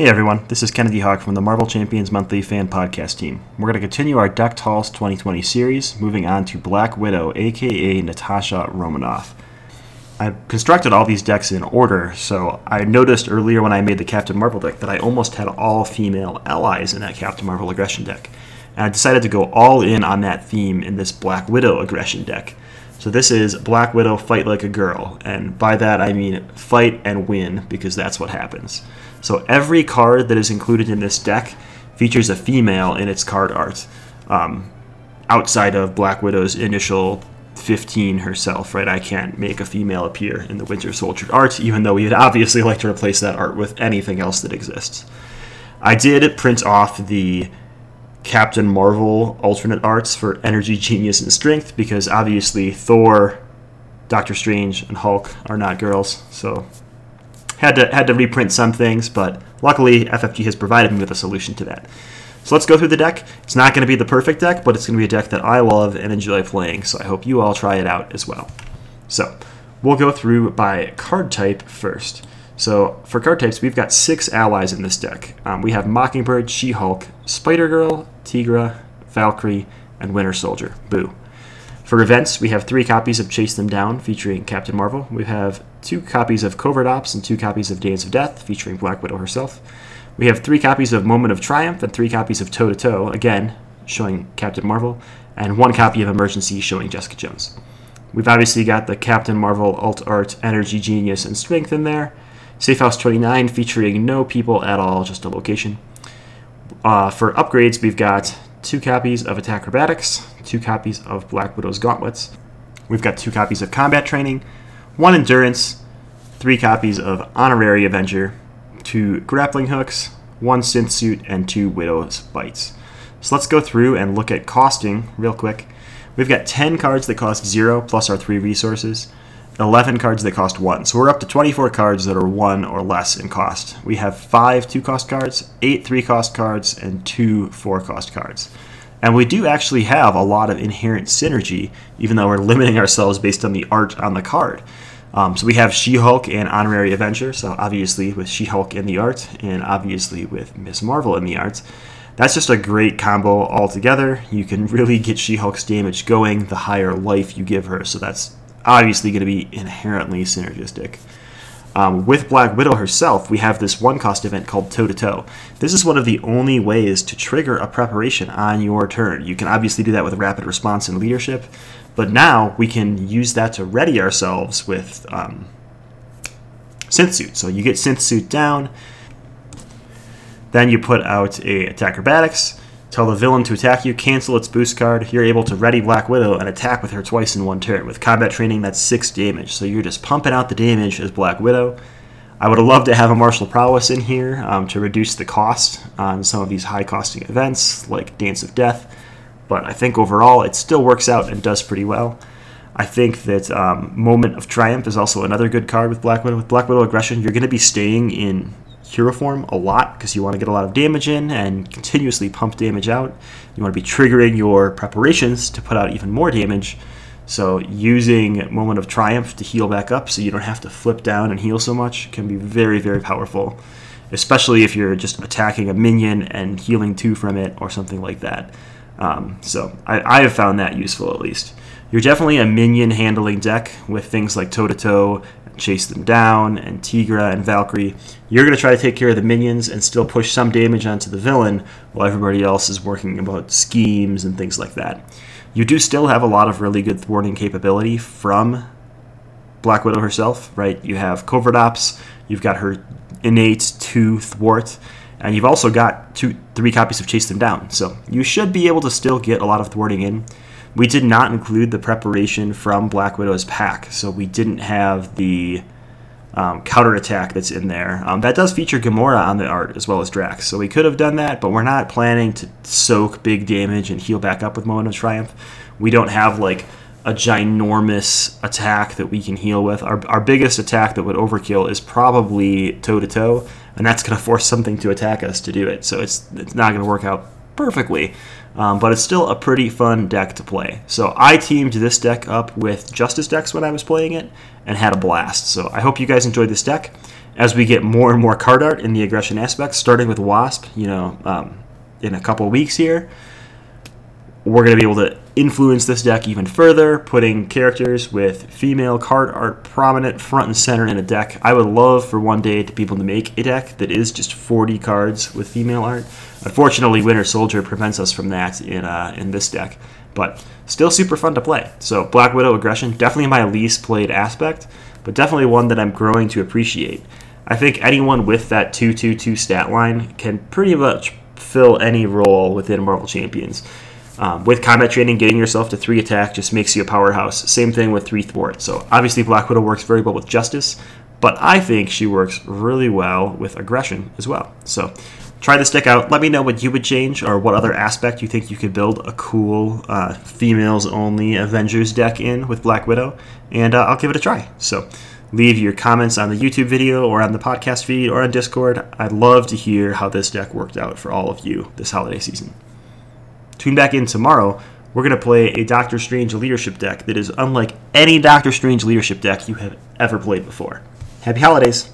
Hey everyone, this is Kennedy Hawk from the Marvel Champions Monthly Fan Podcast team. We're going to continue our Deck Talks 2020 series, moving on to Black Widow, aka Natasha Romanoff. I constructed all these decks in order, so I noticed earlier when I made the Captain Marvel deck that I almost had all female allies in that Captain Marvel aggression deck. And I decided to go all in on that theme in this Black Widow aggression deck. So this is Black Widow Fight Like a Girl, and by that I mean fight and win, because that's what happens. So every card that is included in this deck features a female in its card art, um, outside of Black Widow's initial 15 herself, right? I can't make a female appear in the Winter Soldier art, even though we would obviously like to replace that art with anything else that exists. I did print off the Captain Marvel alternate arts for Energy, Genius, and Strength because obviously Thor, Doctor Strange, and Hulk are not girls, so had to had to reprint some things, but luckily FFG has provided me with a solution to that. So let's go through the deck. It's not going to be the perfect deck, but it's going to be a deck that I love and enjoy playing. So I hope you all try it out as well. So we'll go through by card type first. So for card types, we've got six allies in this deck. Um, we have Mockingbird, She-Hulk, Spider-Girl, Tigra, Valkyrie, and Winter Soldier. Boo. For events, we have three copies of Chase Them Down featuring Captain Marvel. We have two copies of Covert Ops and two copies of Dance of Death featuring Black Widow herself. We have three copies of Moment of Triumph and three copies of Toe to Toe, again showing Captain Marvel, and one copy of Emergency showing Jessica Jones. We've obviously got the Captain Marvel Alt Art Energy Genius and Strength in there. Safe House 29 featuring no people at all, just a location. Uh, for upgrades, we've got two copies of Attack Acrobatics, two copies of Black Widow's Gauntlets. We've got two copies of Combat Training, one Endurance, three copies of Honorary Avenger, two Grappling Hooks, one Synth Suit, and two Widow's Bites. So let's go through and look at costing real quick. We've got 10 cards that cost 0 plus our 3 resources, 11 cards that cost 1. So we're up to 24 cards that are 1 or less in cost. We have 5 2 cost cards, 8 3 cost cards, and 2 4 cost cards. And we do actually have a lot of inherent synergy, even though we're limiting ourselves based on the art on the card. Um, so we have She Hulk and Honorary Avenger, so obviously with She Hulk in the art, and obviously with Miss Marvel in the art. That's just a great combo altogether. You can really get She Hulk's damage going the higher life you give her, so that's obviously going to be inherently synergistic. Um, with Black Widow herself, we have this one cost event called Toe to Toe. This is one of the only ways to trigger a preparation on your turn. You can obviously do that with rapid response and leadership, but now we can use that to ready ourselves with um, Synth Suit. So you get Synth Suit down, then you put out a Attack Acrobatics, Tell the villain to attack you, cancel its boost card. You're able to ready Black Widow and attack with her twice in one turn. With combat training, that's 6 damage. So you're just pumping out the damage as Black Widow. I would have loved to have a martial prowess in here um, to reduce the cost on some of these high costing events like Dance of Death, but I think overall it still works out and does pretty well. I think that um, Moment of Triumph is also another good card with Black Widow. With Black Widow Aggression, you're going to be staying in hero form a lot because you want to get a lot of damage in and continuously pump damage out. You want to be triggering your preparations to put out even more damage. So using Moment of Triumph to heal back up so you don't have to flip down and heal so much can be very, very powerful. Especially if you're just attacking a minion and healing two from it or something like that. Um, so I, I have found that useful at least. You're definitely a minion handling deck with things like toe to toe chase them down, and Tigra and Valkyrie. You're going to try to take care of the minions and still push some damage onto the villain while everybody else is working about schemes and things like that. You do still have a lot of really good thwarting capability from Black Widow herself, right? You have Covert Ops, you've got her innate two thwart, and you've also got two, three copies of Chase Them Down. So you should be able to still get a lot of thwarting in. We did not include the preparation from Black Widow's pack, so we didn't have the um, counterattack that's in there. Um, that does feature Gamora on the art as well as Drax, so we could have done that, but we're not planning to soak big damage and heal back up with Moment of Triumph. We don't have like a ginormous attack that we can heal with. Our, our biggest attack that would overkill is probably toe to toe, and that's going to force something to attack us to do it. So it's it's not going to work out perfectly. um, but it's still a pretty fun deck to play. So I teamed this deck up with Justice decks when I was playing it and had a blast. So I hope you guys enjoyed this deck. As we get more and more card art in the aggression aspects, starting with Wasp, you know, um, in a couple weeks here, we're going to be able to influence this deck even further, putting characters with female card art prominent front and center in a deck. I would love for one day to be able to make a deck that is just 40 cards with female art. Unfortunately, Winter Soldier prevents us from that in uh, in this deck, but still super fun to play. So Black Widow aggression definitely my least played aspect, but definitely one that I'm growing to appreciate. I think anyone with that 2-2-2 stat line can pretty much fill any role within Marvel Champions. Um, with combat training, getting yourself to three attack just makes you a powerhouse. Same thing with three thwart. So obviously Black Widow works very well with justice, but I think she works really well with aggression as well. So try this deck out. Let me know what you would change or what other aspect you think you could build a cool uh, females only Avengers deck in with Black Widow, and uh, I'll give it a try. So leave your comments on the YouTube video or on the podcast feed or on Discord. I'd love to hear how this deck worked out for all of you this holiday season. Tune back in tomorrow. We're going to play a Doctor Strange leadership deck that is unlike any Doctor Strange leadership deck you have ever played before. Happy holidays!